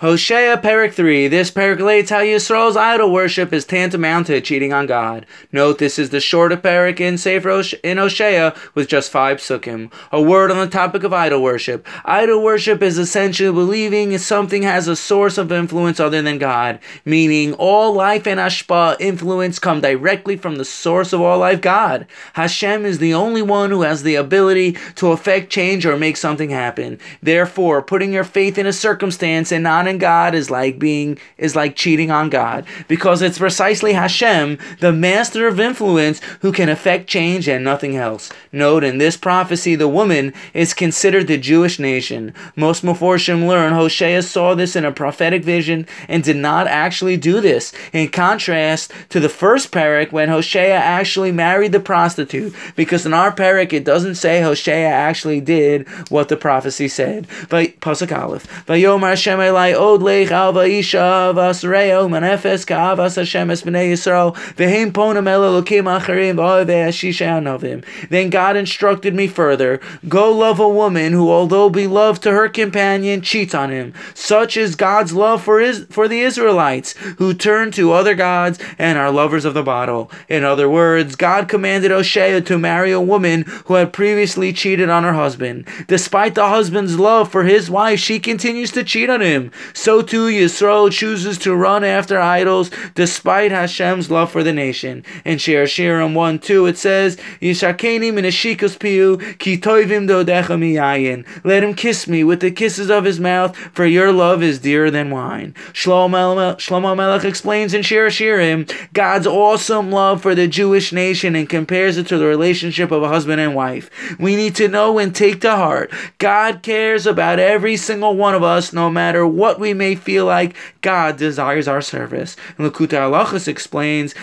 Hosea Perek 3. This Perek relates how Yisrael's idol worship is tantamount to cheating on God. Note this is the shorter Perek in Sefer in Hosea with just five sukkim. A word on the topic of idol worship. Idol worship is essentially believing something has a source of influence other than God, meaning all life and ashpa influence come directly from the source of all life, God. Hashem is the only one who has the ability to affect change or make something happen. Therefore, putting your faith in a circumstance and not God is like being is like cheating on God because it's precisely Hashem, the master of influence, who can affect change and nothing else. Note in this prophecy, the woman is considered the Jewish nation. Most Meforshim learn Hosea saw this in a prophetic vision and did not actually do this. In contrast to the first parak, when Hosea actually married the prostitute, because in our parak it doesn't say Hosea actually did what the prophecy said. But Pasuk Aleph, Vayomer Hashem Elai od lech al va'isha v'asreo manefes ka'avas Hashem es b'nei Yisrael v'heim ponem el elokim acharim ashisha anovim. Then God instructed me further, go love a woman who, although beloved to her companion, cheats on him. Such is God's love for his, for the Israelites, who turn to other gods and are lovers of the bottle. In other words, God commanded Hosea to marry a woman who had previously cheated on her husband. Despite the husband's love for his wife, she continues to cheat on him. So too Yisrael chooses to run after idols despite Hashem's love for the nation. In Shir Shirim 1 2 it says, Yishakeni minashikas piu ki toivim dodecha miyayin. Let him kiss me with the kisses of his mouth, for your love is dearer than wine. Shlomo Melech explains in Shir Shirim God's awesome love for the Jewish nation and compares it to the relationship of a husband and wife. We need to know and take to heart God cares about every single one of us, no matter what we may feel like God desires our service. And Likutei Halachos explains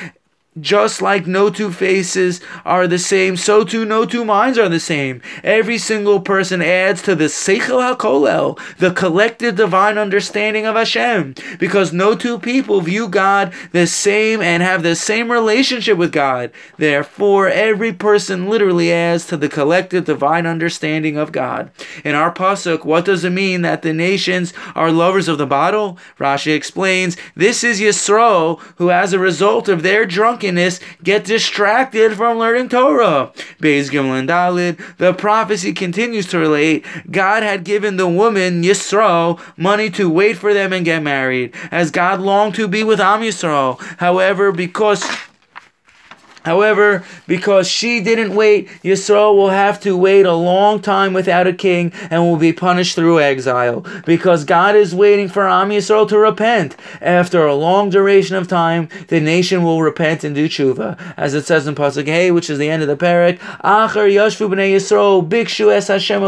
just like no two faces are the same, so too no two minds are the same. Every single person adds to the Seichel HaKolel, the collective divine understanding of Hashem, because no two people view God the same and have the same relationship with God. Therefore, every person literally adds to the collective divine understanding of God. In our pasuk, what does it mean that the nations are lovers of the bottle? Rashi explains, this is Yisrael, who as a result of their drunkenness drunkenness get distracted from learning Torah. Beis Gimel Daled, the prophecy continues to relate God had given the woman Yisrael money to wait for them and get married, as God longed to be with Am Yisrael. However, because However, because she didn't wait, Yisrael will have to wait a long time without a king and will be punished through exile. Because God is waiting for Am Yisrael to repent. After a long duration of time, the nation will repent and do tshuva. As it says in Pasuk Hey, which is the end of the parak, Achar Yashvu b'nei Yisrael, Bikshu es Hashem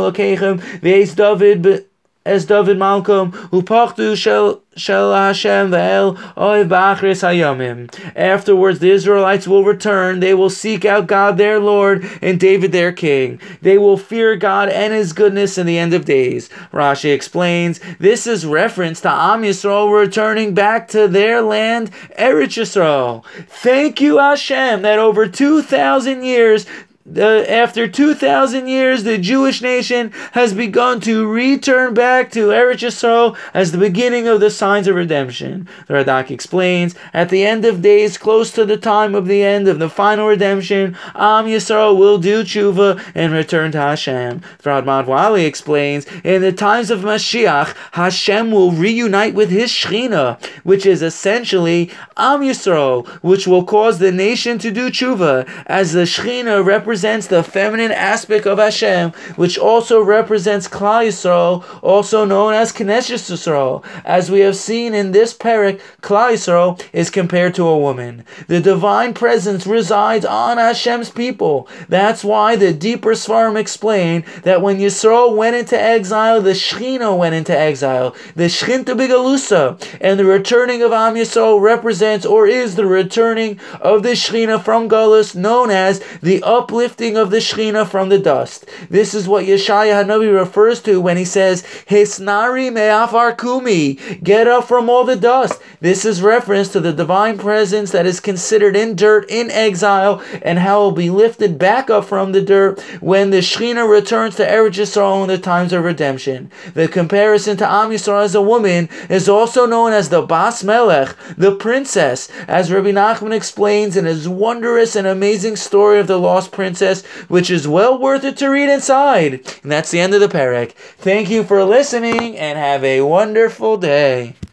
David as David Malkam, upachtu shel shel Hashem ve'el oiv ba'achris hayamim. Afterwards, the Israelites will return. They will seek out God their Lord and David their King. They will fear God and His goodness in the end of days. Rashi explains this is reference to Am Yisrael returning back to their land, Eretz Yisrael. Thank you, Hashem, that over two thousand years after 2,000 years, the Jewish nation has begun to return back to Eretz Yisrael as the beginning of the signs of redemption. The Radak explains, at the end of days, close to the time of the end of the final redemption, Am Yisrael will do tshuva and return to Hashem. The Radman Wali explains, in the times of Mashiach, Hashem will reunite with his Shechina, which is essentially Am Yisrael, which will cause the nation to do tshuva, as the Shechina represents represents the feminine aspect of Hashem, which also represents Klal Yisrael, also known as Knesset Yisrael. As we have seen in this parak, Klal Yisrael is compared to a woman. The divine presence resides on Hashem's people. That's why the deeper Svarim explain that when Yisrael went into exile, the Shechina went into exile, the Shechinta Bigalusa, and the returning of Am Yisrael represents or is the returning of the Shechina from Galus, known as the uplift lifting of the Shechina from the dust. This is what Yeshaya Hanavi refers to when he says, Hisnari me'afar kumi, get up from all the dust. This is reference to the divine presence that is considered in dirt, in exile, and how it will be lifted back up from the dirt when the Shechina returns to Eretz Yisrael in the times of redemption. The comparison to Am Yisrael as a woman is also known as the Bas Melech, the princess, as Rabbi Nachman explains in his wondrous and amazing story of the lost princess, which is well worth it to read inside. And that's the end of the parak. Thank you for listening and have a wonderful day.